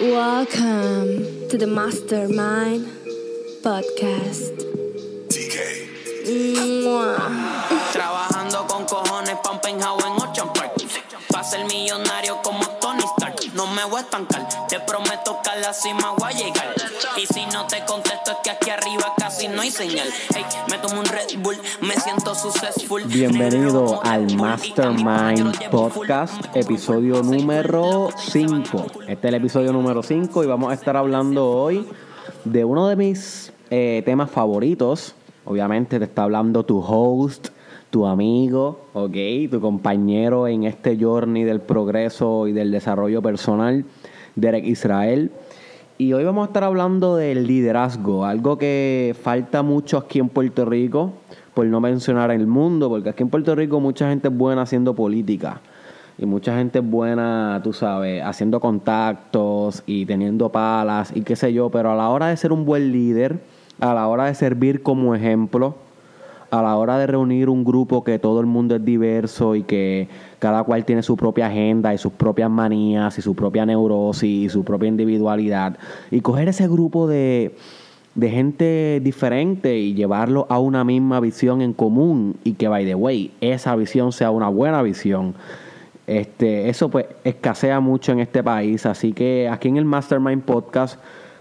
Welcome to the Mastermind Podcast. Trabajando con cojones pa' un penthouse en Ocean Park. Pa' ser millonario te prometo que a la cima voy a llegar. Y si no te contesto es que aquí arriba casi no hay señal. Hey, me tomo un Red Bull, me siento successful. Bienvenido al Mastermind Podcast, episodio número 5. Este es el episodio número 5 y vamos a estar hablando hoy de uno de mis eh, temas favoritos. Obviamente te está hablando tu host, tu amigo, ok, tu compañero en este journey del progreso y del desarrollo personal, Derek Israel. Y hoy vamos a estar hablando del liderazgo, algo que falta mucho aquí en Puerto Rico, por no mencionar el mundo, porque aquí en Puerto Rico mucha gente es buena haciendo política. Y mucha gente es buena, tú sabes, haciendo contactos y teniendo palas y qué sé yo, pero a la hora de ser un buen líder, a la hora de servir como ejemplo, a la hora de reunir un grupo que todo el mundo es diverso y que cada cual tiene su propia agenda y sus propias manías y su propia neurosis y su propia individualidad, y coger ese grupo de, de gente diferente y llevarlo a una misma visión en común y que, by the way, esa visión sea una buena visión. Este, eso pues escasea mucho en este país, así que aquí en el Mastermind Podcast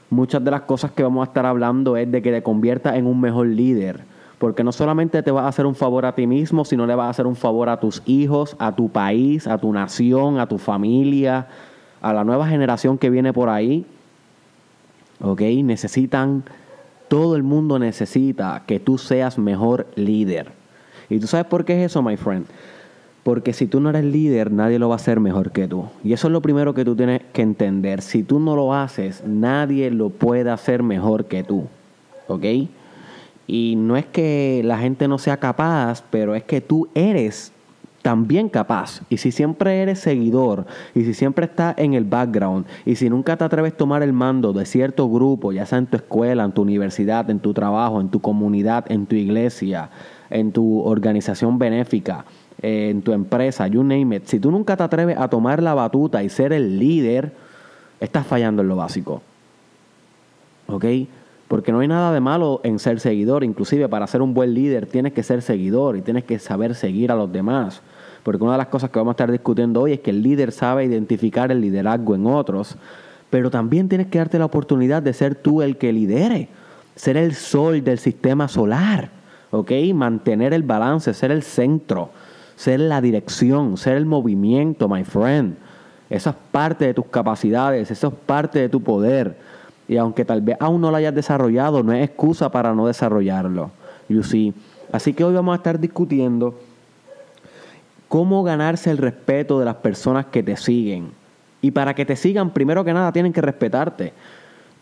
muchas de las cosas que vamos a estar hablando es de que te conviertas en un mejor líder porque no solamente te vas a hacer un favor a ti mismo, sino le vas a hacer un favor a tus hijos, a tu país, a tu nación, a tu familia, a la nueva generación que viene por ahí. ¿Ok? Necesitan, todo el mundo necesita que tú seas mejor líder. ¿Y tú sabes por qué es eso, my friend? Porque si tú no eres líder, nadie lo va a hacer mejor que tú. Y eso es lo primero que tú tienes que entender. Si tú no lo haces, nadie lo puede hacer mejor que tú. ¿Ok? Y no es que la gente no sea capaz, pero es que tú eres también capaz. Y si siempre eres seguidor, y si siempre estás en el background, y si nunca te atreves a tomar el mando de cierto grupo, ya sea en tu escuela, en tu universidad, en tu trabajo, en tu comunidad, en tu iglesia, en tu organización benéfica, en tu empresa, you name it, si tú nunca te atreves a tomar la batuta y ser el líder, estás fallando en lo básico. ¿Ok? Porque no hay nada de malo en ser seguidor. Inclusive para ser un buen líder tienes que ser seguidor y tienes que saber seguir a los demás. Porque una de las cosas que vamos a estar discutiendo hoy es que el líder sabe identificar el liderazgo en otros. Pero también tienes que darte la oportunidad de ser tú el que lidere. Ser el sol del sistema solar. ¿Ok? Mantener el balance, ser el centro. Ser la dirección, ser el movimiento, my friend. Eso es parte de tus capacidades, eso es parte de tu poder. Y aunque tal vez aún no lo hayas desarrollado, no es excusa para no desarrollarlo. You see. Así que hoy vamos a estar discutiendo cómo ganarse el respeto de las personas que te siguen. Y para que te sigan, primero que nada, tienen que respetarte.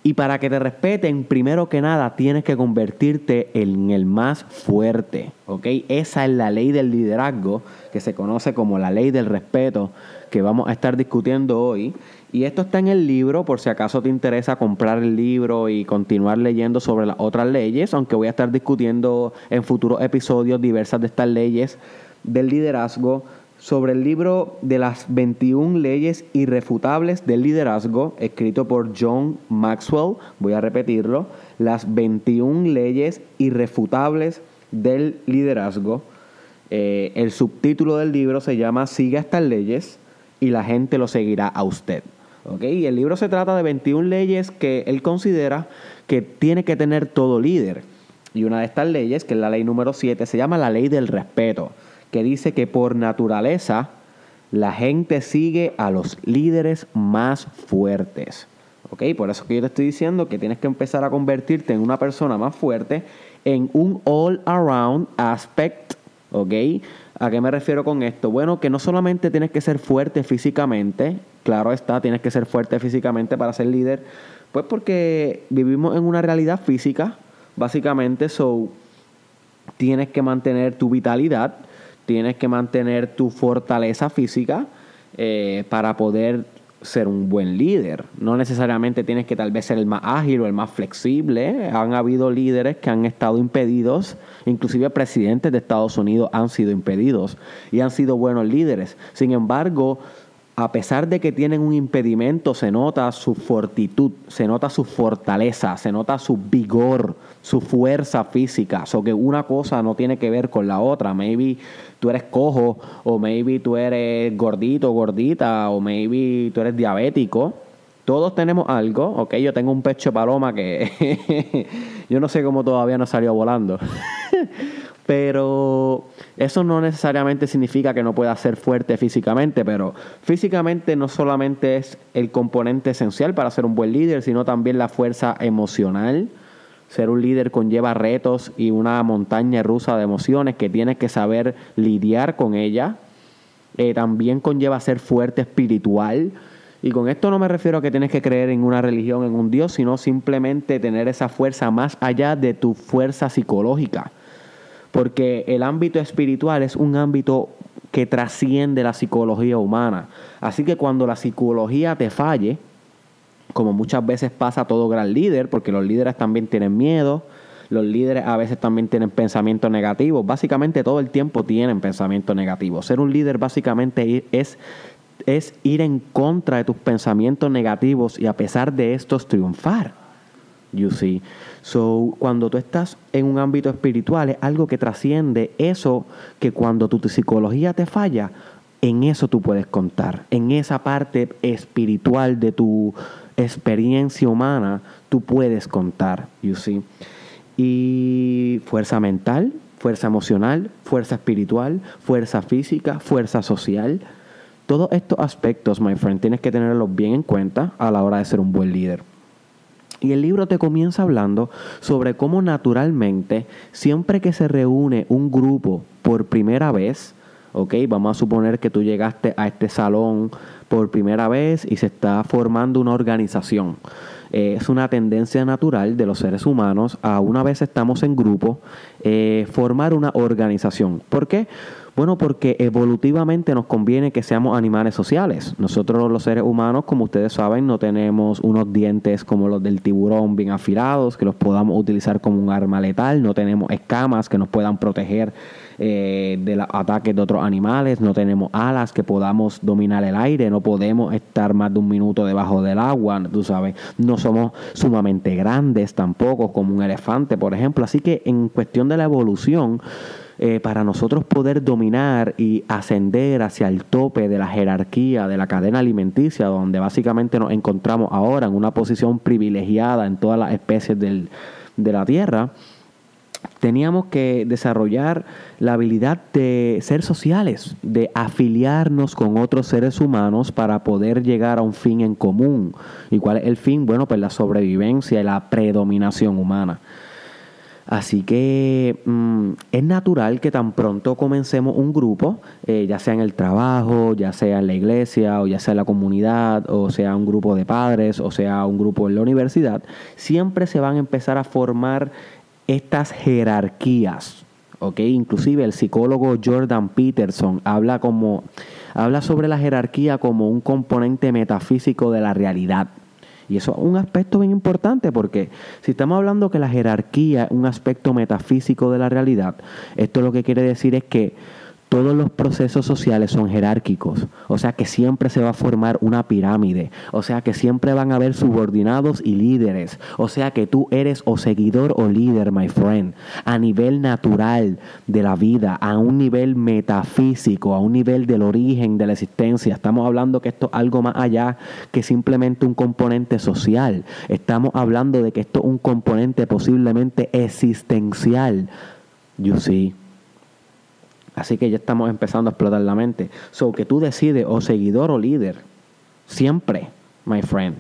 Y para que te respeten, primero que nada, tienes que convertirte en el más fuerte. ¿Ok? Esa es la ley del liderazgo, que se conoce como la ley del respeto, que vamos a estar discutiendo hoy. Y esto está en el libro, por si acaso te interesa comprar el libro y continuar leyendo sobre las otras leyes, aunque voy a estar discutiendo en futuros episodios diversas de estas leyes del liderazgo. Sobre el libro de las 21 leyes irrefutables del liderazgo, escrito por John Maxwell, voy a repetirlo, las 21 leyes irrefutables del liderazgo. Eh, el subtítulo del libro se llama Siga estas leyes y la gente lo seguirá a usted. Y el libro se trata de 21 leyes que él considera que tiene que tener todo líder. Y una de estas leyes, que es la ley número 7, se llama la ley del respeto, que dice que por naturaleza la gente sigue a los líderes más fuertes. ¿Ok? Por eso que yo te estoy diciendo que tienes que empezar a convertirte en una persona más fuerte, en un all-around aspect, ¿ok? ¿A qué me refiero con esto? Bueno, que no solamente tienes que ser fuerte físicamente, claro está, tienes que ser fuerte físicamente para ser líder, pues porque vivimos en una realidad física, básicamente, so tienes que mantener tu vitalidad, tienes que mantener tu fortaleza física eh, para poder ser un buen líder. No necesariamente tienes que tal vez ser el más ágil o el más flexible. Han habido líderes que han estado impedidos, inclusive presidentes de Estados Unidos han sido impedidos y han sido buenos líderes. Sin embargo, a pesar de que tienen un impedimento, se nota su fortitud, se nota su fortaleza, se nota su vigor, su fuerza física. O que una cosa no tiene que ver con la otra. Maybe tú eres cojo, o maybe tú eres gordito, gordita, o maybe tú eres diabético. Todos tenemos algo, ok. Yo tengo un pecho paloma que yo no sé cómo todavía no salió volando. Pero eso no necesariamente significa que no pueda ser fuerte físicamente, pero físicamente no solamente es el componente esencial para ser un buen líder, sino también la fuerza emocional. Ser un líder conlleva retos y una montaña rusa de emociones que tienes que saber lidiar con ella. Eh, también conlleva ser fuerte espiritual. Y con esto no me refiero a que tienes que creer en una religión, en un Dios, sino simplemente tener esa fuerza más allá de tu fuerza psicológica porque el ámbito espiritual es un ámbito que trasciende la psicología humana. Así que cuando la psicología te falle, como muchas veces pasa a todo gran líder, porque los líderes también tienen miedo, los líderes a veces también tienen pensamientos negativos, básicamente todo el tiempo tienen pensamientos negativos. Ser un líder básicamente es, es ir en contra de tus pensamientos negativos y a pesar de estos triunfar. You see. So, cuando tú estás en un ámbito espiritual, es algo que trasciende eso que cuando tu psicología te falla, en eso tú puedes contar. En esa parte espiritual de tu experiencia humana, tú puedes contar, you see. Y fuerza mental, fuerza emocional, fuerza espiritual, fuerza física, fuerza social. Todos estos aspectos, my friend, tienes que tenerlos bien en cuenta a la hora de ser un buen líder. Y el libro te comienza hablando sobre cómo naturalmente, siempre que se reúne un grupo por primera vez, ¿ok? Vamos a suponer que tú llegaste a este salón por primera vez y se está formando una organización. Eh, es una tendencia natural de los seres humanos a una vez estamos en grupo, eh, formar una organización. ¿Por qué? Bueno, porque evolutivamente nos conviene que seamos animales sociales. Nosotros los seres humanos, como ustedes saben, no tenemos unos dientes como los del tiburón bien afilados, que los podamos utilizar como un arma letal, no tenemos escamas que nos puedan proteger eh, de los ataques de otros animales, no tenemos alas que podamos dominar el aire, no podemos estar más de un minuto debajo del agua, tú sabes, no somos sumamente grandes tampoco como un elefante, por ejemplo. Así que en cuestión de la evolución, eh, para nosotros poder dominar y ascender hacia el tope de la jerarquía de la cadena alimenticia, donde básicamente nos encontramos ahora en una posición privilegiada en todas las especies del, de la Tierra, teníamos que desarrollar la habilidad de ser sociales, de afiliarnos con otros seres humanos para poder llegar a un fin en común. ¿Y cuál es el fin? Bueno, pues la sobrevivencia y la predominación humana. Así que mm, es natural que tan pronto comencemos un grupo, eh, ya sea en el trabajo, ya sea en la iglesia, o ya sea en la comunidad, o sea un grupo de padres, o sea un grupo en la universidad, siempre se van a empezar a formar estas jerarquías. ¿ok? Inclusive el psicólogo Jordan Peterson habla, como, habla sobre la jerarquía como un componente metafísico de la realidad. Y eso es un aspecto bien importante porque si estamos hablando que la jerarquía es un aspecto metafísico de la realidad, esto lo que quiere decir es que todos los procesos sociales son jerárquicos, o sea que siempre se va a formar una pirámide, o sea que siempre van a haber subordinados y líderes, o sea que tú eres o seguidor o líder, my friend, a nivel natural de la vida, a un nivel metafísico, a un nivel del origen de la existencia. Estamos hablando que esto es algo más allá que simplemente un componente social. Estamos hablando de que esto es un componente posiblemente existencial. You see. Así que ya estamos empezando a explotar la mente. So que tú decides o seguidor o líder. Siempre, my friend.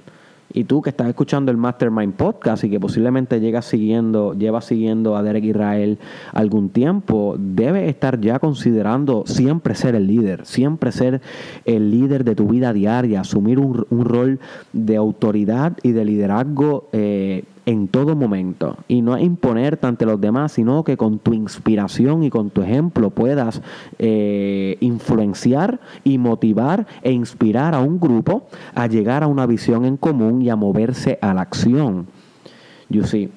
Y tú que estás escuchando el Mastermind Podcast y que posiblemente llegas siguiendo, llevas siguiendo a Derek Israel algún tiempo, debes estar ya considerando siempre ser el líder, siempre ser el líder de tu vida diaria, asumir un, un rol de autoridad y de liderazgo eh, en todo momento. Y no es imponerte ante los demás, sino que con tu inspiración y con tu ejemplo puedas eh, influenciar y motivar e inspirar a un grupo a llegar a una visión en común y a moverse a la acción. You see.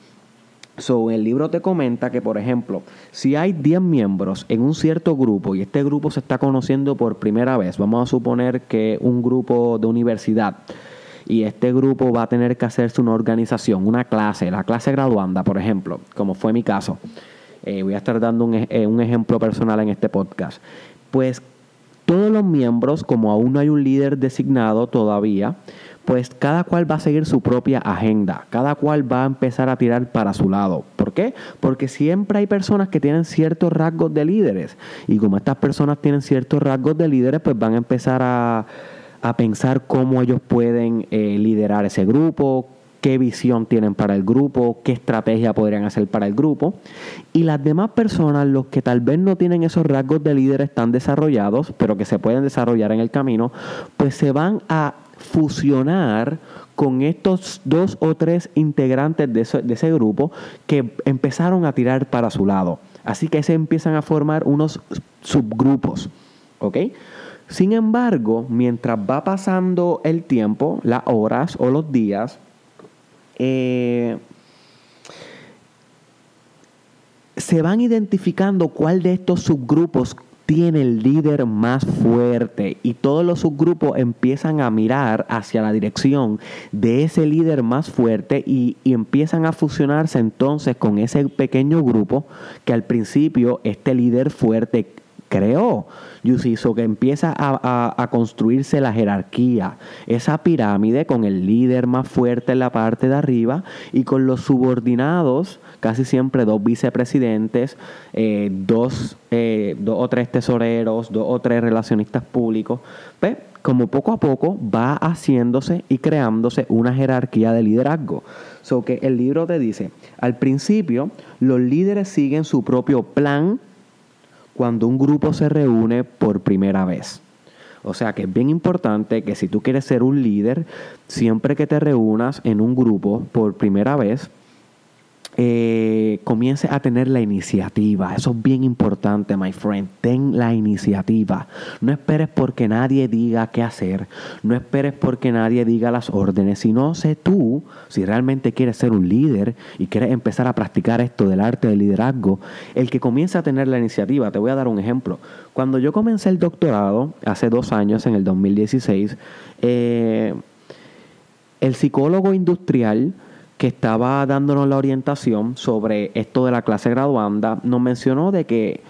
So, el libro te comenta que, por ejemplo, si hay 10 miembros en un cierto grupo y este grupo se está conociendo por primera vez, vamos a suponer que un grupo de universidad y este grupo va a tener que hacerse una organización, una clase, la clase graduanda, por ejemplo, como fue mi caso. Eh, voy a estar dando un, eh, un ejemplo personal en este podcast. Pues todos los miembros, como aún no hay un líder designado todavía, pues cada cual va a seguir su propia agenda, cada cual va a empezar a tirar para su lado. ¿Por qué? Porque siempre hay personas que tienen ciertos rasgos de líderes y como estas personas tienen ciertos rasgos de líderes, pues van a empezar a, pensar cómo ellos pueden eh, liderar ese grupo, qué visión tienen para el grupo, qué estrategia podrían hacer para el grupo. Y las demás personas, los que tal vez no tienen esos rasgos de líderes tan desarrollados, pero que se pueden desarrollar en el camino, pues se van a fusionar con estos dos o tres integrantes de ese, grupo que empezaron a tirar para su lado. Así que se empiezan a formar unos subgrupos. ¿Ok? Sin embargo, mientras va pasando el tiempo, las horas o los días, eh, se van identificando cuál de estos subgrupos tiene el líder más fuerte. Y todos los subgrupos empiezan a mirar hacia la dirección de ese líder más fuerte y, empiezan a fusionarse entonces con ese pequeño grupo que al principio este líder fuerte creó. Yusiso, que empieza a, construirse la jerarquía, esa pirámide con el líder más fuerte en la parte de arriba y con los subordinados, casi siempre dos vicepresidentes, eh, dos, eh, dos o tres tesoreros, dos o tres relacionistas públicos. Pues, como poco a poco va haciéndose y creándose una jerarquía de liderazgo. So que el libro te dice, al principio los líderes siguen su propio plan cuando un grupo se reúne por primera vez. O sea que es bien importante que si tú quieres ser un líder, siempre que te reúnas en un grupo por primera vez, eh, comience a tener la iniciativa. Eso es bien importante, my friend. Ten la iniciativa. No esperes porque nadie diga qué hacer. No esperes porque nadie diga las órdenes. Sino sé tú, si realmente quieres ser un líder y quieres empezar a practicar esto del arte del liderazgo, el que comience a tener la iniciativa. Te voy a dar un ejemplo. Cuando yo comencé el doctorado, hace dos años, en el 2016, eh, el psicólogo industrial que estaba dándonos la orientación sobre esto de la clase graduanda, nos mencionó de que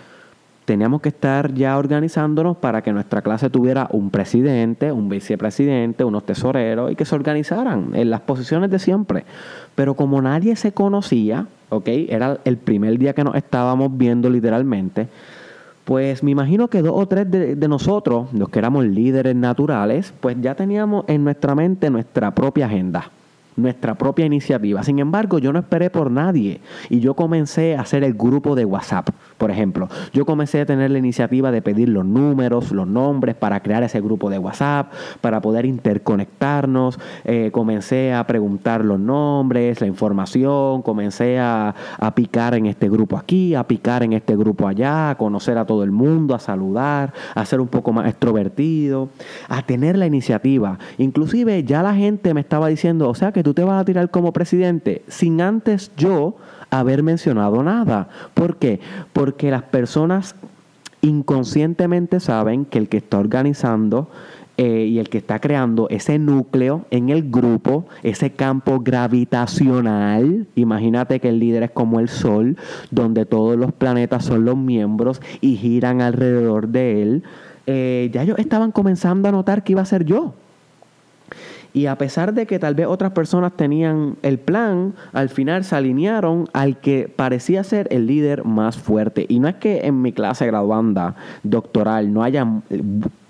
teníamos que estar ya organizándonos para que nuestra clase tuviera un presidente, un vicepresidente, unos tesoreros y que se organizaran en las posiciones de siempre. Pero como nadie se conocía, ¿ok? Era el primer día que nos estábamos viendo literalmente. Pues me imagino que dos o tres de, de nosotros, los que éramos líderes naturales, pues ya teníamos en nuestra mente nuestra propia agenda nuestra propia iniciativa. Sin embargo, yo no esperé por nadie y yo comencé a hacer el grupo de WhatsApp, por ejemplo. Yo comencé a tener la iniciativa de pedir los números, los nombres para crear ese grupo de WhatsApp, para poder interconectarnos. Eh, comencé a preguntar los nombres, la información, comencé a, a picar en este grupo aquí, a picar en este grupo allá, a conocer a todo el mundo, a saludar, a ser un poco más extrovertido, a tener la iniciativa. Inclusive ya la gente me estaba diciendo, o sea que tú te vas a tirar como presidente sin antes yo haber mencionado nada. ¿Por qué? Porque las personas inconscientemente saben que el que está organizando eh, y el que está creando ese núcleo en el grupo, ese campo gravitacional, imagínate que el líder es como el Sol, donde todos los planetas son los miembros y giran alrededor de él, eh, ya ellos estaban comenzando a notar que iba a ser yo. Y a pesar de que tal vez otras personas tenían el plan, al final se alinearon al que parecía ser el líder más fuerte. Y no es que en mi clase graduanda doctoral no haya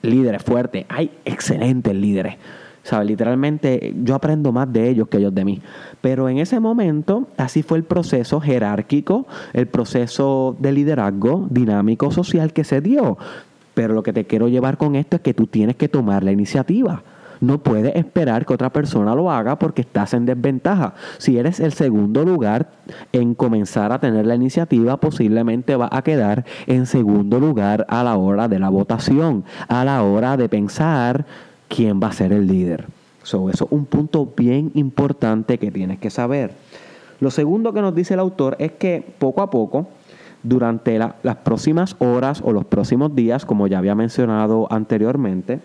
líderes fuertes, hay excelentes líderes. ¿Sabes? Literalmente yo aprendo más de ellos que ellos de mí. Pero en ese momento, así fue el proceso jerárquico, el proceso de liderazgo dinámico social que se dio. Pero lo que te quiero llevar con esto es que tú tienes que tomar la iniciativa. No puedes esperar que otra persona lo haga porque estás en desventaja. Si eres el segundo lugar en comenzar a tener la iniciativa, posiblemente va a quedar en segundo lugar a la hora de la votación, a la hora de pensar quién va a ser el líder. eso es un punto bien importante que tienes que saber. Lo segundo que nos dice el autor es que poco a poco, durante las próximas horas o los próximos días, como ya había mencionado anteriormente,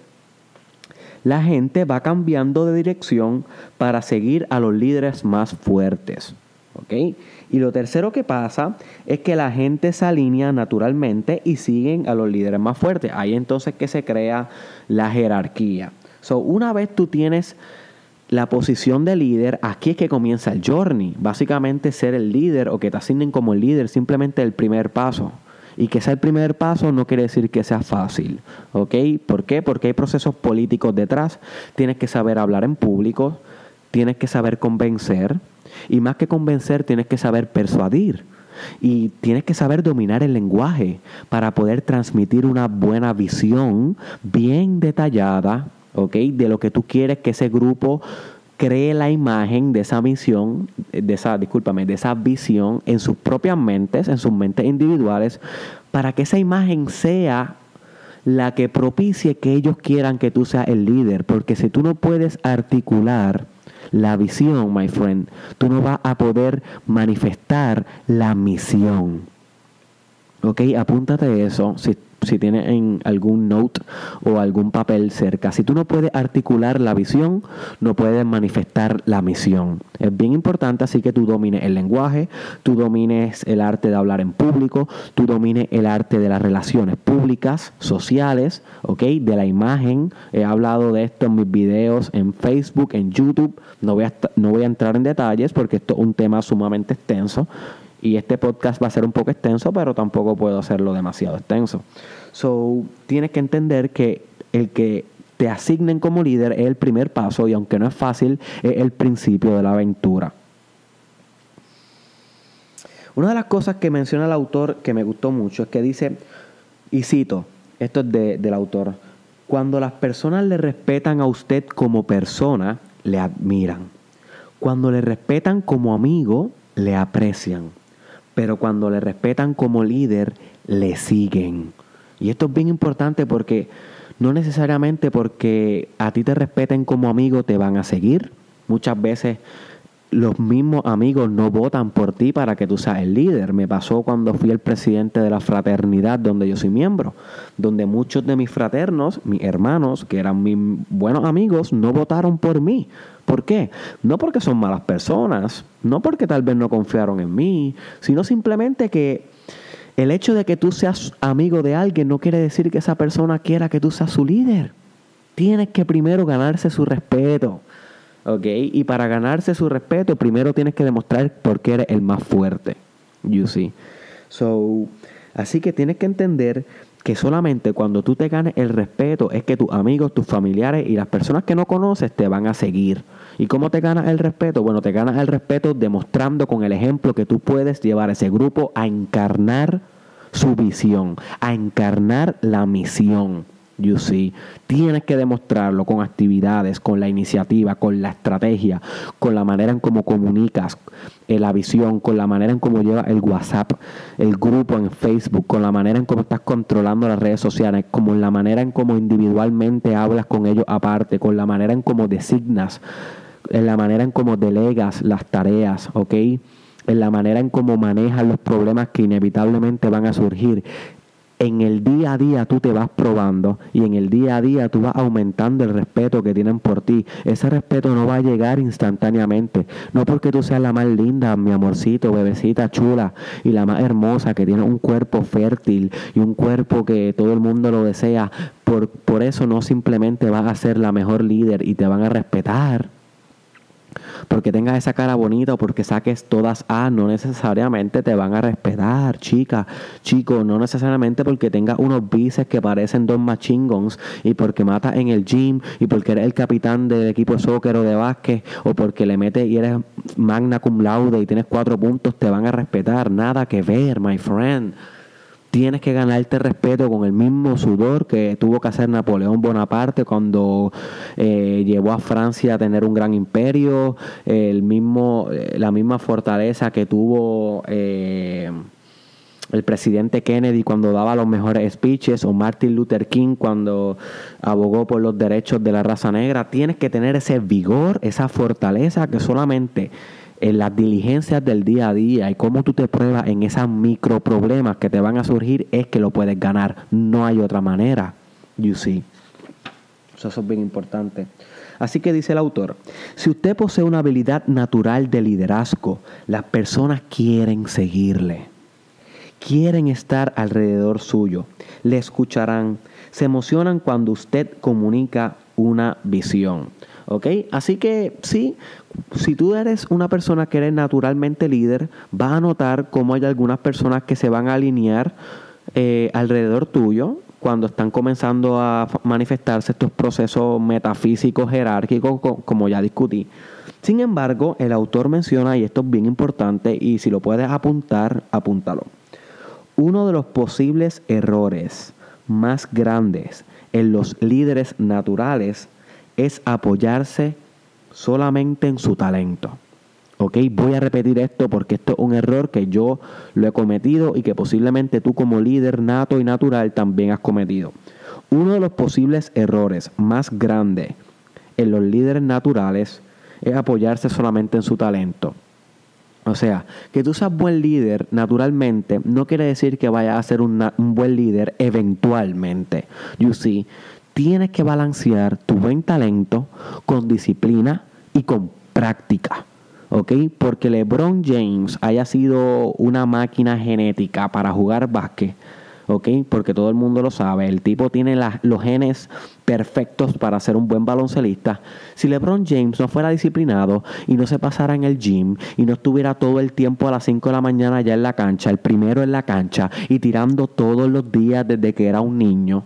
la gente va cambiando de dirección para seguir a los líderes más fuertes. Y lo tercero que pasa es que la gente se alinea naturalmente y siguen a los líderes más fuertes. Ahí entonces que se crea la jerarquía. So, una vez tú tienes la posición de líder, aquí es que comienza el journey. Básicamente ser el líder o que te asignen como el líder, simplemente el primer paso. Y que sea el primer paso no quiere decir que sea fácil. ¿Ok? ¿Por qué? Porque hay procesos políticos detrás. Tienes que saber hablar en público, tienes que saber convencer. Y más que convencer, tienes que saber persuadir. Y tienes que saber dominar el lenguaje para poder transmitir una buena visión bien detallada, ¿ok? De lo que tú quieres que ese grupo cree la imagen de esa visión, de esa, discúlpame, de esa visión en sus propias mentes, en sus mentes individuales, para que esa imagen sea la que propicie que ellos quieran que tú seas el líder. Porque si tú no puedes articular la visión, my friend, tú no vas a poder manifestar la misión. Ok, apúntate eso. Si tienes en algún note o algún papel cerca. Si tú no puedes articular la visión, no puedes manifestar la misión. Es bien importante así que tú domines el lenguaje, tú domines el arte de hablar en público, tú domines el arte de las relaciones públicas, sociales, ¿ok? De la imagen. He hablado de esto en mis videos en Facebook, en YouTube. No voy a, no voy a entrar en detalles porque esto es un tema sumamente extenso. Y este podcast va a ser un poco extenso, pero tampoco puedo hacerlo demasiado extenso. So, tienes que entender que el que te asignen como líder es el primer paso y aunque no es fácil, es el principio de la aventura. Una de las cosas que menciona el autor que me gustó mucho es que dice, y cito, esto es del autor, cuando las personas le respetan a usted como persona, le admiran. Cuando le respetan como amigo, le aprecian pero cuando le respetan como líder, le siguen. Y esto es bien importante porque no necesariamente porque a ti te respeten como amigo te van a seguir. Muchas veces los mismos amigos no votan por ti para que tú seas el líder. Me pasó cuando fui el presidente de la fraternidad donde yo soy miembro, donde muchos de mis fraternos, mis hermanos, que eran mis buenos amigos, no votaron por mí. ¿Por qué? No porque son malas personas, no porque tal vez no confiaron en mí, sino simplemente que el hecho de que tú seas amigo de alguien no quiere decir que esa persona quiera que tú seas su líder. Tienes que primero ganarse su respeto. ¿Ok? Y para ganarse su respeto, primero tienes que demostrar por qué eres el más fuerte. You see. So, así que tienes que entender que solamente cuando tú te ganes el respeto es que tus amigos, tus familiares y las personas que no conoces te van a seguir. ¿Y cómo te ganas el respeto? Bueno, te ganas el respeto demostrando con el ejemplo que tú puedes llevar a ese grupo a encarnar su visión, a encarnar la misión. You see, tienes que demostrarlo con actividades, con la iniciativa, con la estrategia, con la manera en cómo comunicas eh, la visión, con la manera en cómo llevas el WhatsApp, el grupo en Facebook, con la manera en cómo estás controlando las redes sociales, como la manera en cómo individualmente hablas con ellos aparte, con la manera en cómo designas, en la manera en cómo delegas las tareas, ¿ok? En la manera en cómo manejas los problemas que inevitablemente van a surgir en el día a día tú te vas probando y en el día a día tú vas aumentando el respeto que tienen por ti. Ese respeto no va a llegar instantáneamente. No porque tú seas la más linda, mi amorcito, bebecita chula y la más hermosa, que tiene un cuerpo fértil y un cuerpo que todo el mundo lo desea. Por, por eso no simplemente vas a ser la mejor líder y te van a respetar porque tengas esa cara bonita o porque saques todas A, no necesariamente te van a respetar, chica, chico, no necesariamente porque tengas unos bíceps que parecen dos machingons y porque matas en el gym y porque eres el capitán del equipo de soccer o de básquet o porque le metes y eres magna cum laude y tienes cuatro puntos, te van a respetar. Nada que ver, my friend tienes que ganarte respeto con el mismo sudor que tuvo que hacer Napoleón Bonaparte cuando eh, llevó a Francia a tener un gran imperio, el mismo, eh, la misma fortaleza que tuvo eh, el presidente Kennedy cuando daba los mejores speeches o Martin Luther King cuando abogó por los derechos de la raza negra. Tienes que tener ese vigor, esa fortaleza que solamente en las diligencias del día a día y cómo tú te pruebas en esos micro problemas que te van a surgir es que lo puedes ganar. No hay otra manera. You see. Eso es bien importante. Así que dice el autor, si usted posee una habilidad natural de liderazgo, las personas quieren seguirle. Quieren estar alrededor suyo. Le escucharán. Se emocionan cuando usted comunica una visión. ¿Ok? Así que sí, si tú eres una persona que eres naturalmente líder, vas a notar cómo hay algunas personas que se van a alinear eh, alrededor tuyo cuando están comenzando a manifestarse estos procesos metafísicos jerárquicos, como ya discutí. Sin embargo, el autor menciona, y esto es bien importante, y si lo puedes apuntar, apúntalo. Uno de los posibles errores más grandes en los líderes naturales es apoyarse solamente en su talento. ¿Ok? Voy a repetir esto porque esto es un error que yo lo he cometido y que posiblemente tú como líder nato y natural también has cometido. Uno de los posibles errores más grandes en los líderes naturales es apoyarse solamente en su talento. O sea, que tú seas buen líder naturalmente no quiere decir que vayas a ser un buen líder eventualmente. You see, tienes que balancear tu buen talento con disciplina y con práctica. ¿ok? Porque LeBron James haya sido una máquina genética para jugar básquet, ¿ok? Porque todo el mundo lo sabe, el tipo tiene los genes perfectos para ser un buen baloncelista. Si LeBron James no fuera disciplinado y no se pasara en el gym y no estuviera todo el tiempo a las 5 de la mañana ya en la cancha, el primero en la cancha y tirando todos los días desde que era un niño,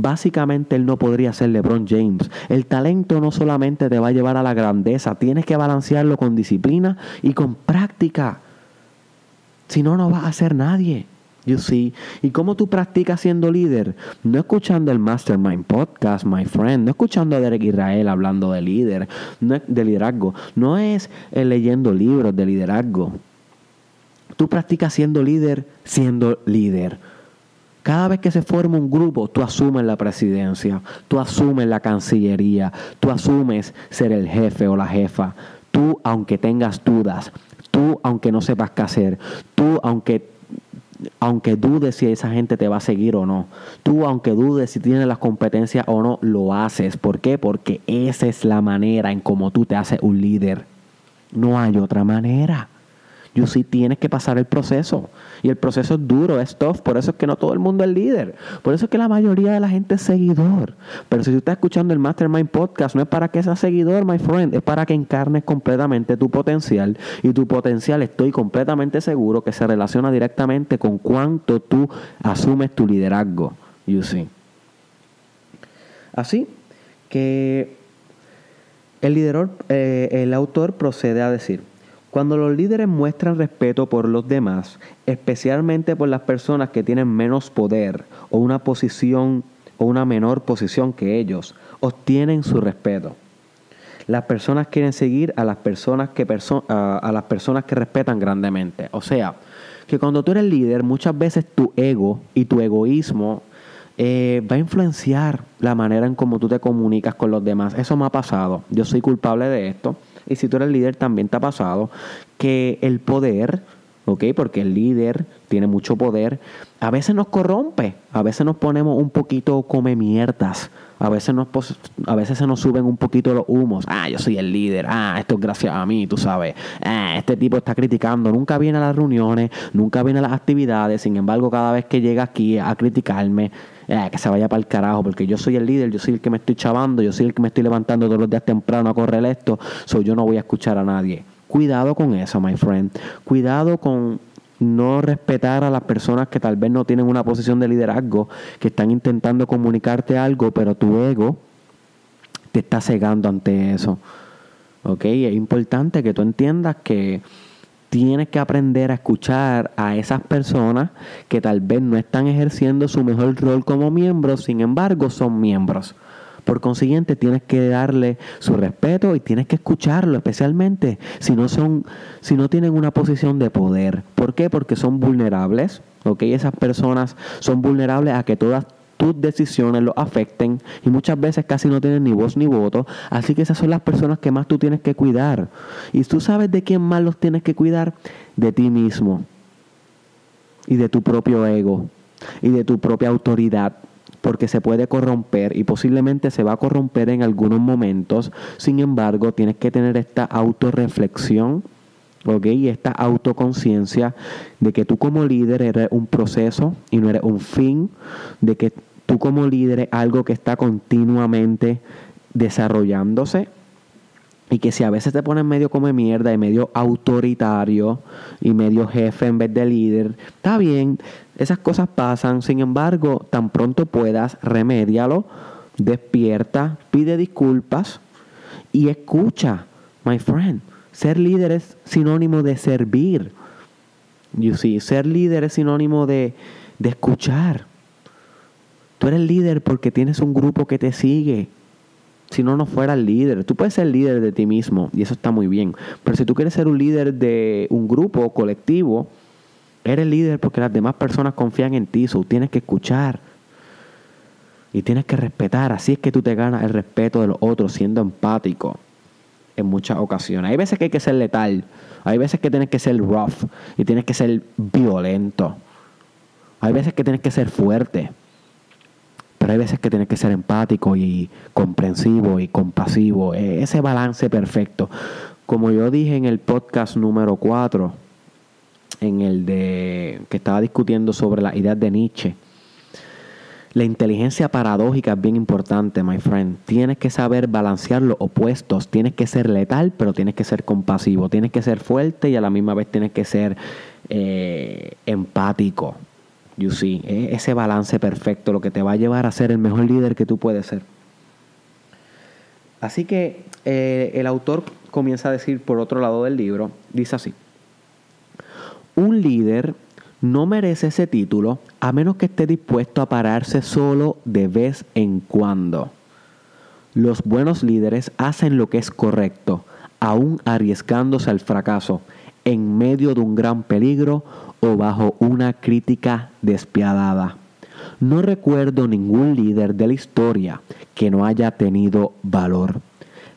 Básicamente él no podría ser LeBron James. El talento no solamente te va a llevar a la grandeza, tienes que balancearlo con disciplina y con práctica. Si no, no vas a ser nadie. You see. ¿Y cómo tú practicas siendo líder? No escuchando el Mastermind Podcast, my friend. No escuchando a Derek Israel hablando de líder, de liderazgo. No es eh, leyendo libros de liderazgo. Tú practicas siendo líder, siendo líder. Cada vez que se forma un grupo, tú asumes la presidencia, tú asumes la cancillería, tú asumes ser el jefe o la jefa. Tú, aunque tengas dudas, tú, aunque no sepas qué hacer, tú, aunque aunque dudes si esa gente te va a seguir o no. Tú, aunque dudes si tienes las competencias o no, lo haces. ¿Por qué? Porque esa es la manera en cómo tú te haces un líder. No hay otra manera. You sí tienes que pasar el proceso. Y el proceso es duro, es tough. Por eso es que no todo el mundo es líder. Por eso es que la mayoría de la gente es seguidor. Pero si tú estás escuchando el Mastermind Podcast, no es para que seas seguidor, my friend. Es para que encarnes completamente tu potencial. Y tu potencial, estoy completamente seguro que se relaciona directamente con cuánto tú asumes tu liderazgo. You see. Así que el, liderazgo, eh, el autor procede a decir, cuando los líderes muestran respeto por los demás, especialmente por las personas que tienen menos poder o una posición o una menor posición que ellos, obtienen su respeto. Las personas quieren seguir a las personas que, a las personas que respetan grandemente. O sea, que cuando tú eres líder, muchas veces tu ego y tu egoísmo eh, va a influenciar la manera en cómo tú te comunicas con los demás. Eso me ha pasado. Yo soy culpable de esto y si tú eres líder también te ha pasado que el poder, ¿ok? Porque el líder tiene mucho poder, a veces nos corrompe, a veces nos ponemos un poquito come mierdas, a veces, nos, a veces se nos suben un poquito los humos. Ah, yo soy el líder. Ah, esto es gracias a mí, tú sabes. Ah, este tipo está criticando. Nunca viene a las reuniones, nunca viene a las actividades. Sin embargo, cada vez que llega aquí a criticarme, eh, que se vaya para el carajo, porque yo soy el líder, yo soy el que me estoy chavando, yo soy el que me estoy levantando todos los días temprano a correr esto, so yo no voy a escuchar a nadie. Cuidado con eso, my friend. Cuidado con no respetar a las personas que tal vez no tienen una posición de liderazgo, que están intentando comunicarte algo, pero tu ego te está cegando ante eso. ¿Ok? Es importante que tú entiendas que tienes que aprender a escuchar a esas personas que tal vez no están ejerciendo su mejor rol como miembros, sin embargo son miembros. Por consiguiente, tienes que darle su respeto y tienes que escucharlo, especialmente si no son, si no tienen una posición de poder. ¿Por qué? Porque son vulnerables, ¿ok? Esas personas son vulnerables a que todas tus decisiones los afecten y muchas veces casi no tienen ni voz ni voto. Así que esas son las personas que más tú tienes que cuidar. Y tú sabes de quién más los tienes que cuidar, de ti mismo y de tu propio ego y de tu propia autoridad porque se puede corromper y posiblemente se va a corromper en algunos momentos. Sin embargo, tienes que tener esta autorreflexión ¿ok? Y esta autoconciencia de que tú como líder eres un proceso y no eres un fin, de que tú como líder es algo que está continuamente desarrollándose y que si a veces te pones medio como mierda y medio autoritario y medio jefe en vez de líder, está bien, esas cosas pasan, sin embargo, tan pronto puedas, remédialo, despierta, pide disculpas y escucha, my friend. Ser líder es sinónimo de servir. You see, ser líder es sinónimo de, de escuchar. Tú eres líder porque tienes un grupo que te sigue. Si no, no fueras líder. Tú puedes ser líder de ti mismo y eso está muy bien. Pero si tú quieres ser un líder de un grupo colectivo, eres líder porque las demás personas confían en ti. So, tienes que escuchar y tienes que respetar. Así es que tú te ganas el respeto de los otros siendo empático en muchas ocasiones. Hay veces que hay que ser letal, hay veces que tienes que ser rough y tienes que ser violento. Hay veces que tienes que ser fuerte, pero hay veces que tienes que ser empático y comprensivo y compasivo. E, ese balance perfecto. Como yo dije en el podcast número 4, en el de que estaba discutiendo sobre las ideas de Nietzsche la inteligencia paradójica es bien importante, my friend. Tienes que saber balancear los opuestos. Tienes que ser letal, pero tienes que ser compasivo. Tienes que ser fuerte y a la misma vez tienes que ser eh, empático. You see, e, ese balance perfecto, lo que te va a llevar a ser el mejor líder que tú puedes ser. Así que eh, el autor comienza a decir por otro lado del libro, dice así, un líder no merece ese título a menos que esté dispuesto a pararse solo de vez en cuando. Los buenos líderes hacen lo que es correcto, aún arriesgándose al fracaso, en medio de un gran peligro o bajo una crítica despiadada. No recuerdo ningún líder de la historia que no haya tenido valor.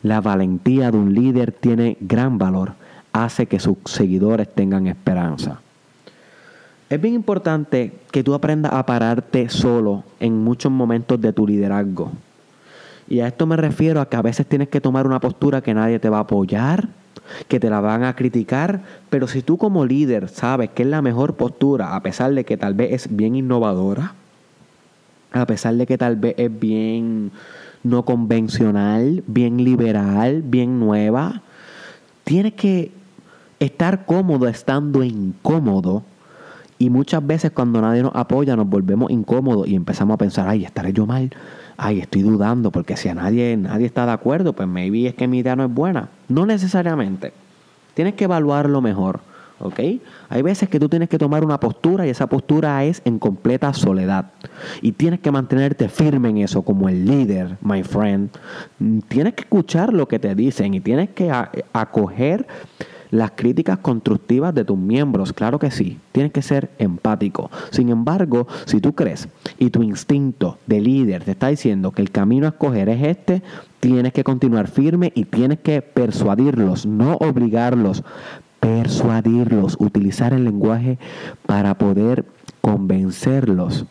La valentía de un líder tiene gran valor, hace que sus seguidores tengan esperanza. Es bien importante que tú aprendas a pararte solo en muchos momentos de tu liderazgo. Y a esto me refiero a que a veces tienes que tomar una postura que nadie te va a apoyar, que te la van a criticar, pero si tú como líder sabes que es la mejor postura, a pesar de que tal vez es bien innovadora, a pesar de que tal vez es bien no convencional, bien liberal, bien nueva, tienes que estar cómodo estando incómodo y muchas veces cuando nadie nos apoya nos volvemos incómodos y empezamos a pensar, ay, estaré yo mal, ay, estoy dudando, porque si a nadie, nadie está de acuerdo, pues maybe es que mi idea no es buena. No necesariamente. Tienes que evaluarlo mejor, ¿ok? Hay veces que tú tienes que tomar una postura y esa postura es en completa soledad. Y tienes que mantenerte firme en eso como el líder, my friend. Tienes que escuchar lo que te dicen y tienes que acoger las críticas constructivas de tus miembros, claro que sí, tienes que ser empático. Sin embargo, si tú crees y tu instinto de líder te está diciendo que el camino a escoger es este, tienes que continuar firme y tienes que persuadirlos, no obligarlos, persuadirlos, utilizar el lenguaje para poder convencerlos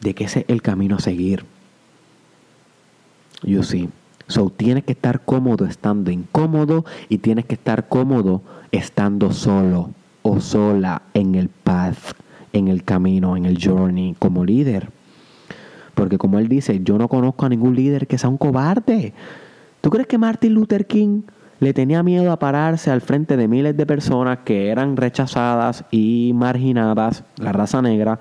de que ese es el camino a seguir. You see. So tienes que estar cómodo estando incómodo y tienes que estar cómodo estando solo o sola en el path, en el camino, en el journey como líder. Porque como él dice, yo no conozco a ningún líder que sea un cobarde. ¿Tú crees que Martin Luther King le tenía miedo a pararse al frente de miles de personas que eran rechazadas y marginadas, la raza negra,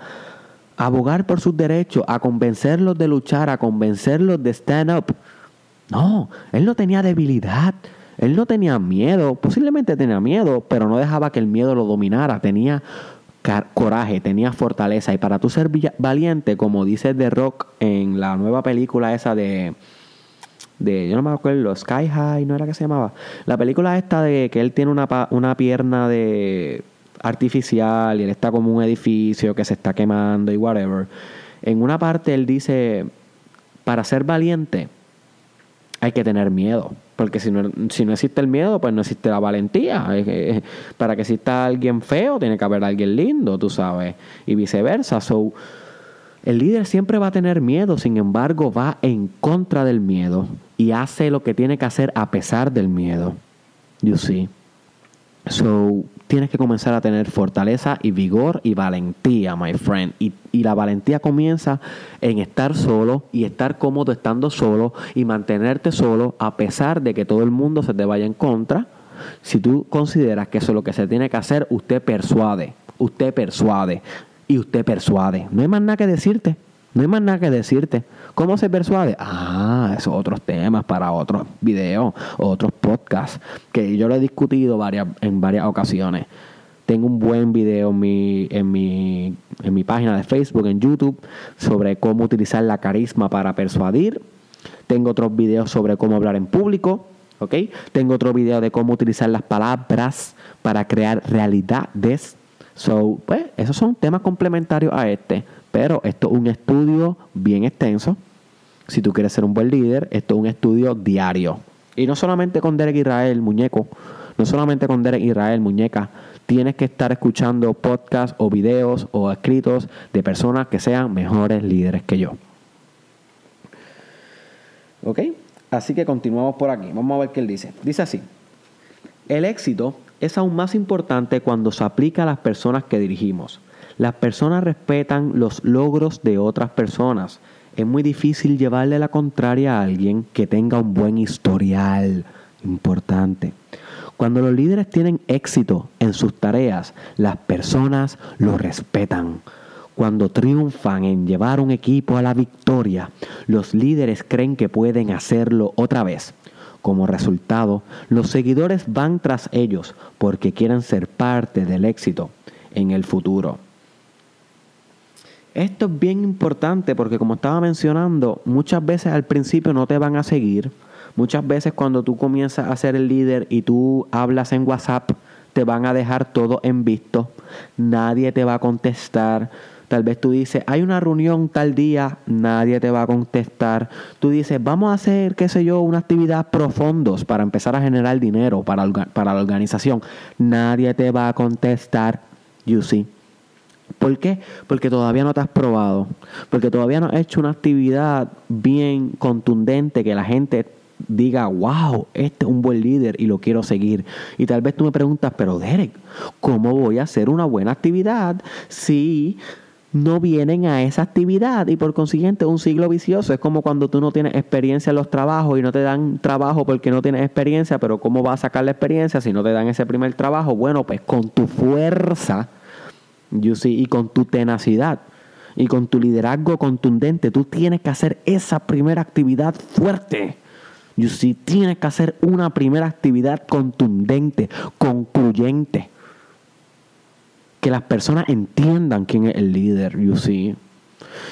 a abogar por sus derechos, a convencerlos de luchar, a convencerlos de stand up? No, él no tenía debilidad. Él no tenía miedo, posiblemente tenía miedo, pero no dejaba que el miedo lo dominara. Tenía coraje, tenía fortaleza. Y para tú ser valiente, como dice The Rock en la nueva película esa de, de yo no me acuerdo, Sky High, ¿no era que se llamaba? La película esta de que él tiene una, una pierna de artificial y él está como un edificio que se está quemando y whatever. En una parte él dice, para ser valiente hay que tener miedo. Porque si no, si no existe el miedo, pues no existe la valentía. Para que exista alguien feo, tiene que haber alguien lindo, tú sabes. Y viceversa. So, el líder siempre va a tener miedo, sin embargo, va en contra del miedo y hace lo que tiene que hacer a pesar del miedo. You see. So, tienes que comenzar a tener fortaleza y vigor y valentía, my friend. Y, la valentía comienza en estar solo y estar cómodo estando solo y mantenerte solo a pesar de que todo el mundo se te vaya en contra. Si tú consideras que eso es lo que se tiene que hacer, usted persuade. Usted persuade. Y usted persuade. No hay más nada que decirte. No hay más nada que decirte. ¿Cómo se persuade? Ah, esos otros temas para otros videos, otros podcasts, que yo lo he discutido varias, en varias ocasiones. Tengo un buen video en mi, en, mi, en mi página de Facebook, en YouTube, sobre cómo utilizar la carisma para persuadir. Tengo otros videos sobre cómo hablar en público. ¿ok? Tengo otro video de cómo utilizar las palabras para crear realidades. So, pues, esos son temas complementarios a este. Pero esto es un estudio bien extenso. Si tú quieres ser un buen líder, esto es un estudio diario. Y no solamente con Derek Israel, muñeco. No solamente con Derek Israel, muñeca. Tienes que estar escuchando podcasts o videos o escritos de personas que sean mejores líderes que yo. ¿Ok? Así que continuamos por aquí. Vamos a ver qué él dice. Dice así. El éxito es aún más importante cuando se aplica a las personas que dirigimos. Las personas respetan los logros de otras personas. Es muy difícil llevarle la contraria a alguien que tenga un buen historial. Importante. Cuando los líderes tienen éxito en sus tareas, las personas lo respetan. Cuando triunfan en llevar un equipo a la victoria, los líderes creen que pueden hacerlo otra vez. Como resultado, los seguidores van tras ellos porque quieren ser parte del éxito en el futuro. Esto es bien importante porque como estaba mencionando, muchas veces al principio no te van a seguir. Muchas veces cuando tú comienzas a ser el líder y tú hablas en WhatsApp, te van a dejar todo en visto. Nadie te va a contestar. Tal vez tú dices, hay una reunión tal día, nadie te va a contestar. Tú dices, vamos a hacer, qué sé yo, una actividad profundos para empezar a generar dinero para, para la organización. Nadie te va a contestar. You see. ¿Por qué? Porque todavía no te has probado, porque todavía no has hecho una actividad bien contundente que la gente diga, wow, este es un buen líder y lo quiero seguir. Y tal vez tú me preguntas, pero Derek, ¿cómo voy a hacer una buena actividad si no vienen a esa actividad y por consiguiente un ciclo vicioso. Es como cuando tú no tienes experiencia en los trabajos y no te dan trabajo porque no tienes experiencia, pero ¿cómo vas a sacar la experiencia si no te dan ese primer trabajo? Bueno, pues con tu fuerza You y con tu tenacidad y con tu liderazgo contundente, tú tienes que hacer esa primera actividad fuerte. You see, tienes que hacer una primera actividad contundente, concluyente. Que las personas entiendan quién es el líder, you see.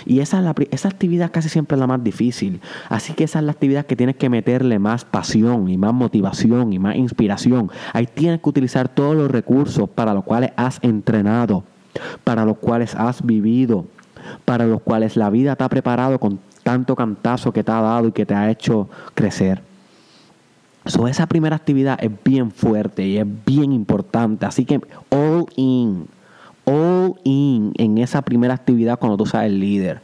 Y esa, la, esa actividad casi siempre es la más difícil. Así que esa es la actividad que tienes que meterle más pasión y más motivación y más inspiración. Ahí tienes que utilizar todos los recursos para los cuales has entrenado para los cuales has vivido, para los cuales la vida te ha preparado con tanto cantazo que te ha dado y que te ha hecho crecer. So, esa primera actividad es bien fuerte y es bien importante. Así que all in, all in en esa primera actividad cuando tú seas el líder.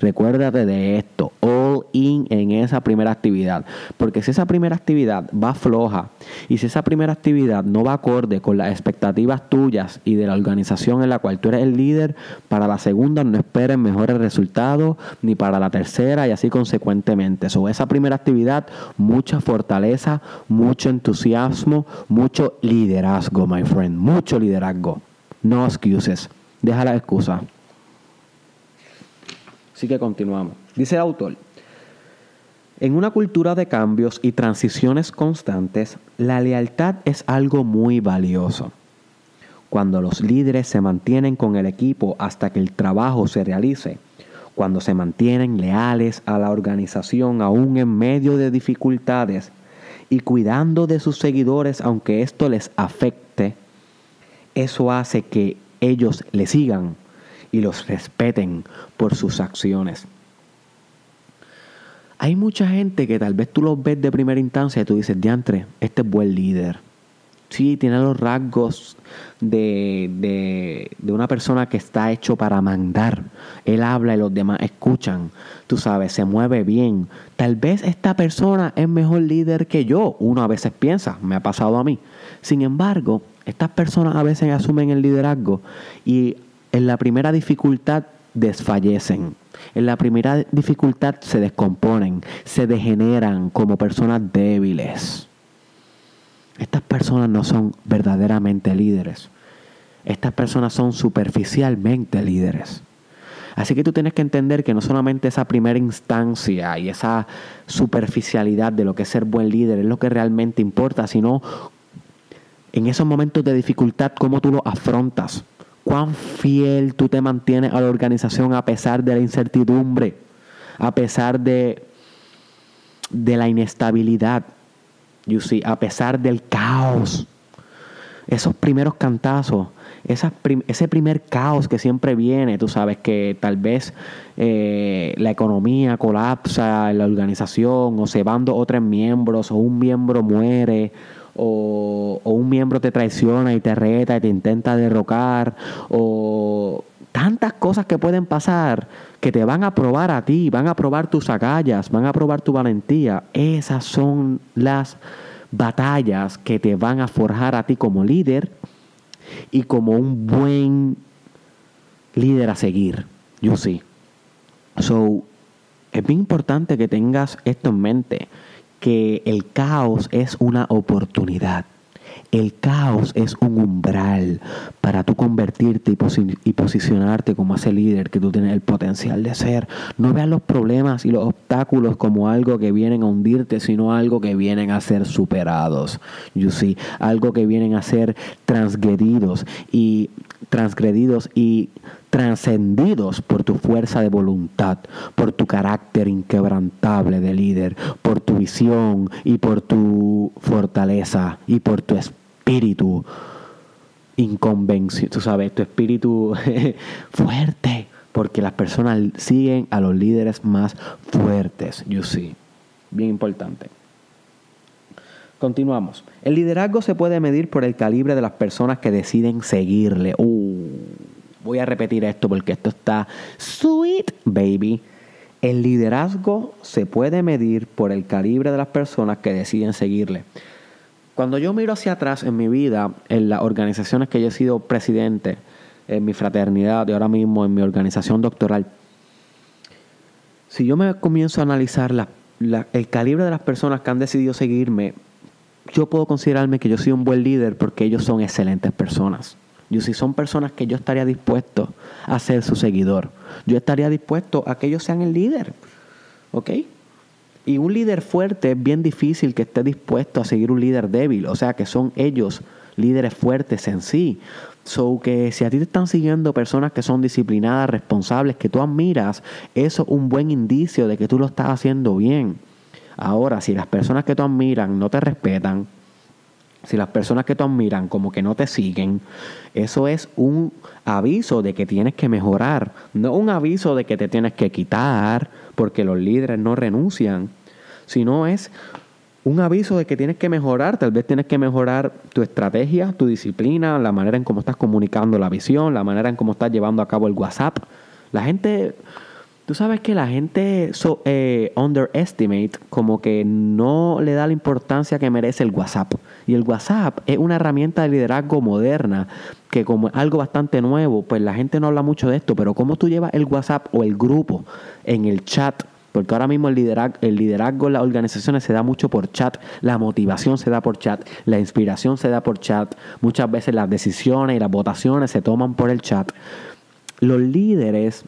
Recuérdate de esto, all in en esa primera actividad. Porque si esa primera actividad va floja y si esa primera actividad no va acorde con las expectativas tuyas y de la organización en la cual tú eres el líder, para la segunda no esperes mejores resultados, ni para la tercera y así consecuentemente. So, esa primera actividad, mucha fortaleza, mucho entusiasmo, mucho liderazgo, my friend, mucho liderazgo. No excuses, deja la excusa. Así que continuamos. Dice el autor, en una cultura de cambios y transiciones constantes, la lealtad es algo muy valioso. Cuando los líderes se mantienen con el equipo hasta que el trabajo se realice, cuando se mantienen leales a la organización aún en medio de dificultades y cuidando de sus seguidores aunque esto les afecte, eso hace que ellos le sigan y los respeten por sus acciones. Hay mucha gente que tal vez tú los ves de primera instancia y tú dices, diantre, este es buen líder. Sí, tiene los rasgos de, de, una persona que está hecho para mandar. Él habla y los demás escuchan. Tú sabes, se mueve bien. Tal vez esta persona es mejor líder que yo. Uno a veces piensa, me ha pasado a mí. Sin embargo, estas personas a veces asumen el liderazgo y en la primera dificultad desfallecen. En la primera dificultad se descomponen, se degeneran como personas débiles. Estas personas no son verdaderamente líderes. Estas personas son superficialmente líderes. Así que tú tienes que entender que no solamente esa primera instancia y esa superficialidad de lo que es ser buen líder es lo que realmente importa, sino en esos momentos de dificultad, cómo tú lo afrontas, cuán fiel tú te mantienes a la organización a pesar de la incertidumbre, a pesar de, de la inestabilidad, you see, a pesar del caos. Esos primeros cantazos, ese primer caos que siempre viene, tú sabes que tal vez eh, la economía colapsa la organización o se van dos miembros o un miembro muere o, un miembro te traiciona y te reta y te intenta derrocar, o tantas cosas que pueden pasar que te van a probar a ti, van a probar tus agallas, van a probar tu valentía. Esas son las batallas que te van a forjar a ti como líder y como un buen líder a seguir. Yo sí. So, es bien importante que tengas esto en mente que el caos es una oportunidad. El caos es un umbral para tú convertirte y, posicionarte como ese líder que tú tienes el potencial de ser. No veas los problemas y los obstáculos como algo que vienen a hundirte, sino algo que vienen a ser superados. You see, algo que vienen a ser transgredidos y transgredidos y trascendidos por tu fuerza de voluntad, por tu carácter inquebrantable de líder, por tu visión y por tu fortaleza y por tu espíritu inconvención, tú sabes, tu espíritu fuerte, porque las personas siguen a los líderes más fuertes, you see. Bien importante. Continuamos. El liderazgo se puede medir por el calibre de las personas que deciden seguirle. Uh, voy a repetir esto porque esto está sweet, baby. El liderazgo se puede medir por el calibre de las personas que deciden seguirle. Cuando yo miro hacia atrás en mi vida, en las organizaciones que yo he sido presidente, en mi fraternidad y ahora mismo en mi organización doctoral, si yo me comienzo a analizar el calibre de las personas que han decidido seguirme, yo puedo considerarme que yo soy un buen líder porque ellos son excelentes personas. Yo si son personas que yo estaría dispuesto a ser su seguidor. Yo estaría dispuesto a que ellos sean el líder. ¿Ok? Y un líder fuerte es bien difícil que esté dispuesto a seguir un líder débil. O sea, que son ellos líderes fuertes en sí. So que si a ti te están siguiendo personas que son disciplinadas, responsables, que tú admiras, eso es un buen indicio de que tú lo estás haciendo bien. Ahora, si las personas que tú admiran no te respetan, si las personas que tú admiran como que no te siguen, eso es un aviso de que tienes que mejorar, no un aviso de que te tienes que quitar, porque los líderes no renuncian, sino es un aviso de que tienes que mejorar, tal vez tienes que mejorar tu estrategia, tu disciplina, la manera en cómo estás comunicando la visión, la manera en cómo estás llevando a cabo el WhatsApp. La gente Tú sabes que la gente eh, underestimate, como que no le da la importancia que merece el WhatsApp. Y el WhatsApp es una herramienta de liderazgo moderna que como es algo bastante nuevo, pues la gente no habla mucho de esto, pero cómo tú llevas el WhatsApp o el grupo en el chat porque ahora mismo el liderazgo, el liderazgo en las organizaciones se da mucho por chat, la motivación se da por chat, la inspiración se da por chat, muchas veces las decisiones y las votaciones se toman por el chat. Los líderes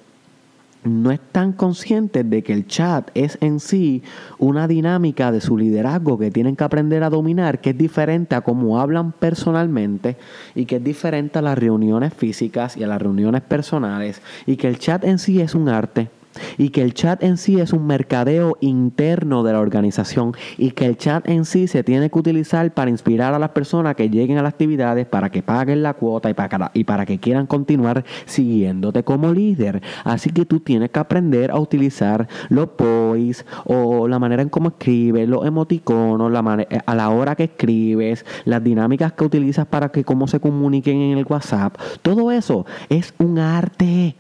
no están conscientes de que el chat es en sí una dinámica de su liderazgo que tienen que aprender a dominar, que es diferente a cómo hablan personalmente y que es diferente a las reuniones físicas y a las reuniones personales y que el chat en sí es un arte. Y que el chat en sí es un mercadeo interno de la organización y que el chat en sí se tiene que utilizar para inspirar a las personas que lleguen a las actividades, para que paguen la cuota y para, que quieran continuar siguiéndote como líder. Así que tú tienes que aprender a utilizar los boys o la manera en cómo escribes, los emoticonos, la eh, a la hora que escribes, las dinámicas que utilizas para que cómo se comuniquen en el WhatsApp. Todo eso es un arte.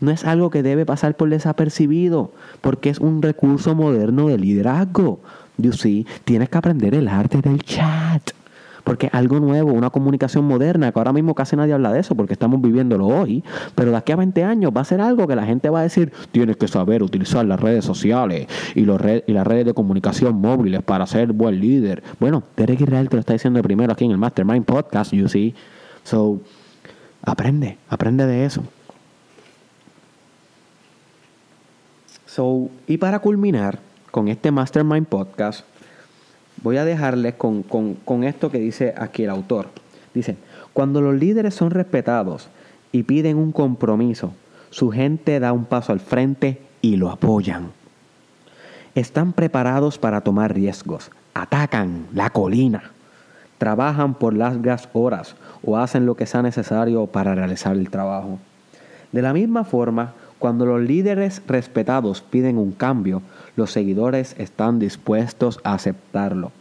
No es algo que debe pasar por desapercibido, porque es un recurso moderno de liderazgo. You see, tienes que aprender el arte del chat. Porque es algo nuevo, una comunicación moderna, que ahora mismo casi nadie habla de eso porque estamos viviéndolo hoy, pero de aquí a 20 años va a ser algo que la gente va a decir, tienes que saber utilizar las redes sociales y, los y las redes de comunicación móviles para ser buen líder. Bueno, Derek Israel te lo está diciendo primero aquí en el Mastermind Podcast, you see. So, aprende, aprende de eso. So, y para culminar con este Mastermind Podcast, voy a dejarles con, con esto que dice aquí el autor. Dice, cuando los líderes son respetados y piden un compromiso, su gente da un paso al frente y lo apoyan. Están preparados para tomar riesgos, atacan la colina, trabajan por largas horas o hacen lo que sea necesario para realizar el trabajo. De la misma forma, cuando los líderes respetados piden un cambio, los seguidores están dispuestos a aceptarlo.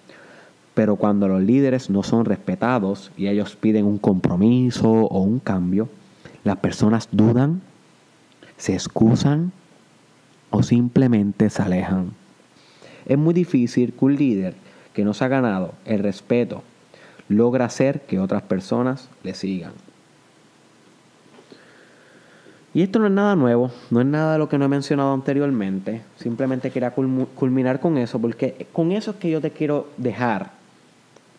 Pero cuando los líderes no son respetados y ellos piden un compromiso o un cambio, las personas dudan, se excusan o simplemente se alejan. Es muy difícil que un líder que no se ha ganado el respeto logra hacer que otras personas le sigan. Y esto no es nada nuevo, no es nada de lo que no he mencionado anteriormente. Simplemente quería culminar con eso, porque con eso es que yo te quiero dejar.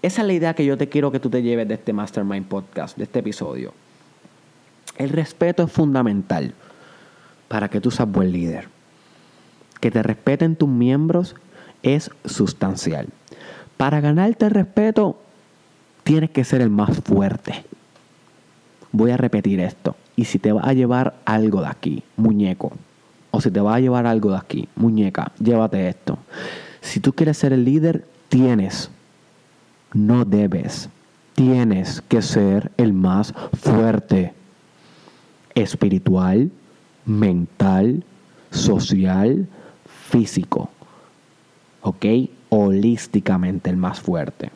Esa es la idea que yo te quiero que tú te lleves de este Mastermind Podcast, de este episodio. El respeto es fundamental para que tú seas buen líder. Que te respeten tus miembros es sustancial. Para ganarte el respeto, tienes que ser el más fuerte. Voy a repetir esto y si te va a llevar algo de aquí, muñeco, o si te va a llevar algo de aquí, muñeca, llévate esto. Si tú quieres ser el líder, tienes, no debes, tienes que ser el más fuerte. Espiritual, mental, social, físico. ¿Ok? Holísticamente el más fuerte.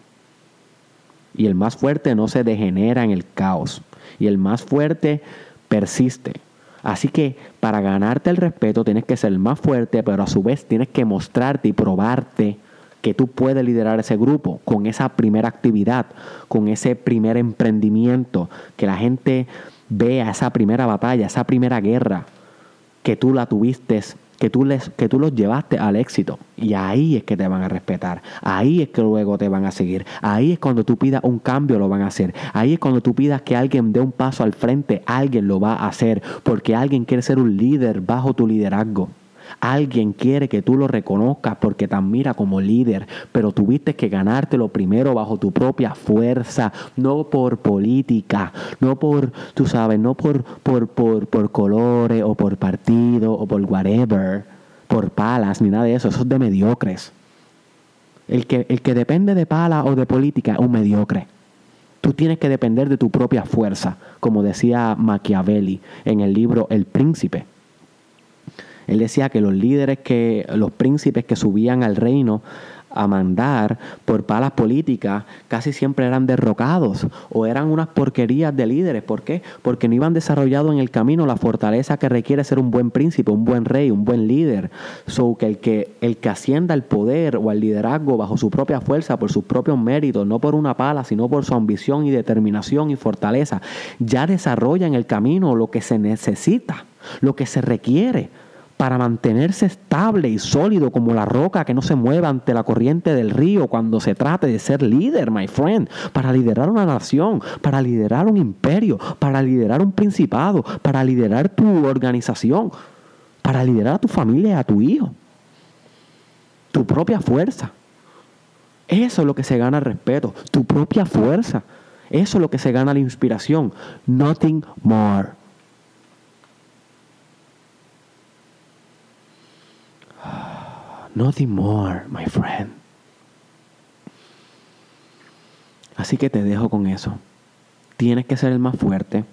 Y el más fuerte no se degenera en el caos. Y el más fuerte persiste. Así que para ganarte el respeto tienes que ser más fuerte, pero a su vez tienes que mostrarte y probarte que tú puedes liderar ese grupo con esa primera actividad, con ese primer emprendimiento, que la gente vea esa primera batalla, esa primera guerra, que tú la tuviste que tú, les, que tú los llevaste al éxito. Y ahí es que te van a respetar. Ahí es que luego te van a seguir. Ahí es cuando tú pidas un cambio, lo van a hacer. Ahí es cuando tú pidas que alguien dé un paso al frente, alguien lo va a hacer. Porque alguien quiere ser un líder bajo tu liderazgo. Alguien quiere que tú lo reconozcas porque te admira como líder, pero tuviste que ganártelo primero bajo tu propia fuerza, no por política, no por, tú sabes, no por, por, por, por colores o por partido o por whatever, por palas, ni nada de eso, eso es de mediocres. El que, el que depende de pala o de política es un mediocre. Tú tienes que depender de tu propia fuerza, como decía Machiavelli en el libro El Príncipe. Él decía que los líderes, que los príncipes que subían al reino a mandar por palas políticas casi siempre eran derrocados o eran unas porquerías de líderes. ¿Por qué? Porque no iban desarrollado en el camino la fortaleza que requiere ser un buen príncipe, un buen rey, un buen líder. So que el que, el que ascienda al poder o al liderazgo bajo su propia fuerza, por sus propios méritos, no por una pala, sino por su ambición y determinación y fortaleza, ya desarrolla en el camino lo que se necesita, lo que se requiere para mantenerse estable y sólido como la roca que no se mueva ante la corriente del río cuando se trate de ser líder, my friend, para liderar una nación, para liderar un imperio, para liderar un principado, para liderar tu organización, para liderar a tu familia a tu hijo. Tu propia fuerza. Eso es lo que se gana el respeto, tu propia fuerza. Eso es lo que se gana la inspiración. Nothing more. Nothing more, my friend. Así que te dejo con eso. Tienes que ser el más fuerte.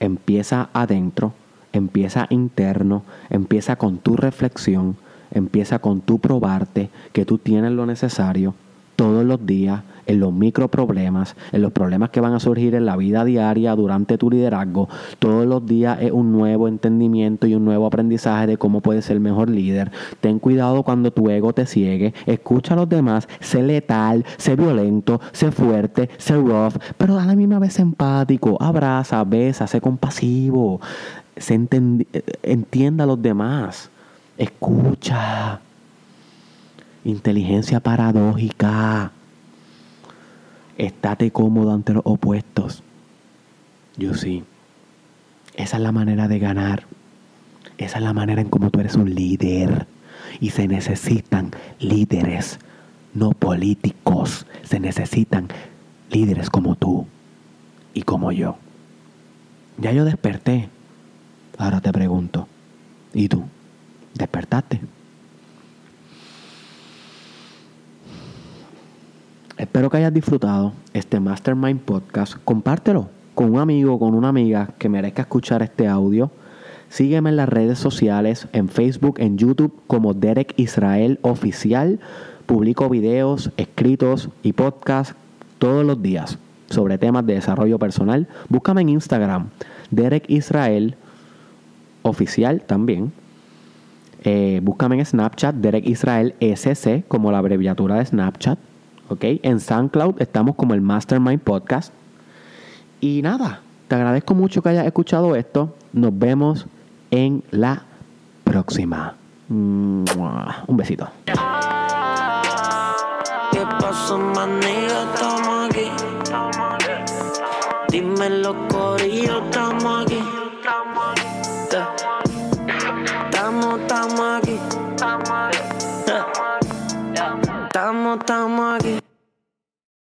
Empieza adentro, empieza interno, empieza con tu reflexión, empieza con tu probarte que tú tienes lo necesario todos los días en los micro problemas, en los problemas que van a surgir en la vida diaria durante tu liderazgo. Todos los días es un nuevo entendimiento y un nuevo aprendizaje de cómo puedes ser mejor líder. Ten cuidado cuando tu ego te ciegue. Escucha a los demás. Sé letal, sé violento, sé fuerte, sé rough, pero a la misma vez empático. Abraza, besa, sé compasivo. Se entienda a los demás. Escucha. Inteligencia paradójica. Estate cómodo ante los opuestos. Yo sí. Esa es la manera de ganar. Esa es la manera en cómo tú eres un líder. Y se necesitan líderes, no políticos. Se necesitan líderes como tú y como yo. Ya yo desperté. Ahora te pregunto, ¿y tú? ¿Despertaste? Espero que hayas disfrutado este Mastermind Podcast. Compártelo con un amigo, con una amiga que merezca escuchar este audio. Sígueme en las redes sociales, en Facebook, en YouTube como Derek Israel Oficial. Publico videos, escritos y podcasts todos los días sobre temas de desarrollo personal. Búscame en Instagram, Derek Israel Oficial también. Eh, búscame en Snapchat, Derek Israel SC, como la abreviatura de Snapchat. ¿Ok? En SoundCloud estamos como el Mastermind Podcast. Y nada, te agradezco mucho que hayas escuchado esto. Nos vemos en la próxima. Un besito. ¿Qué pasó, estamos aquí.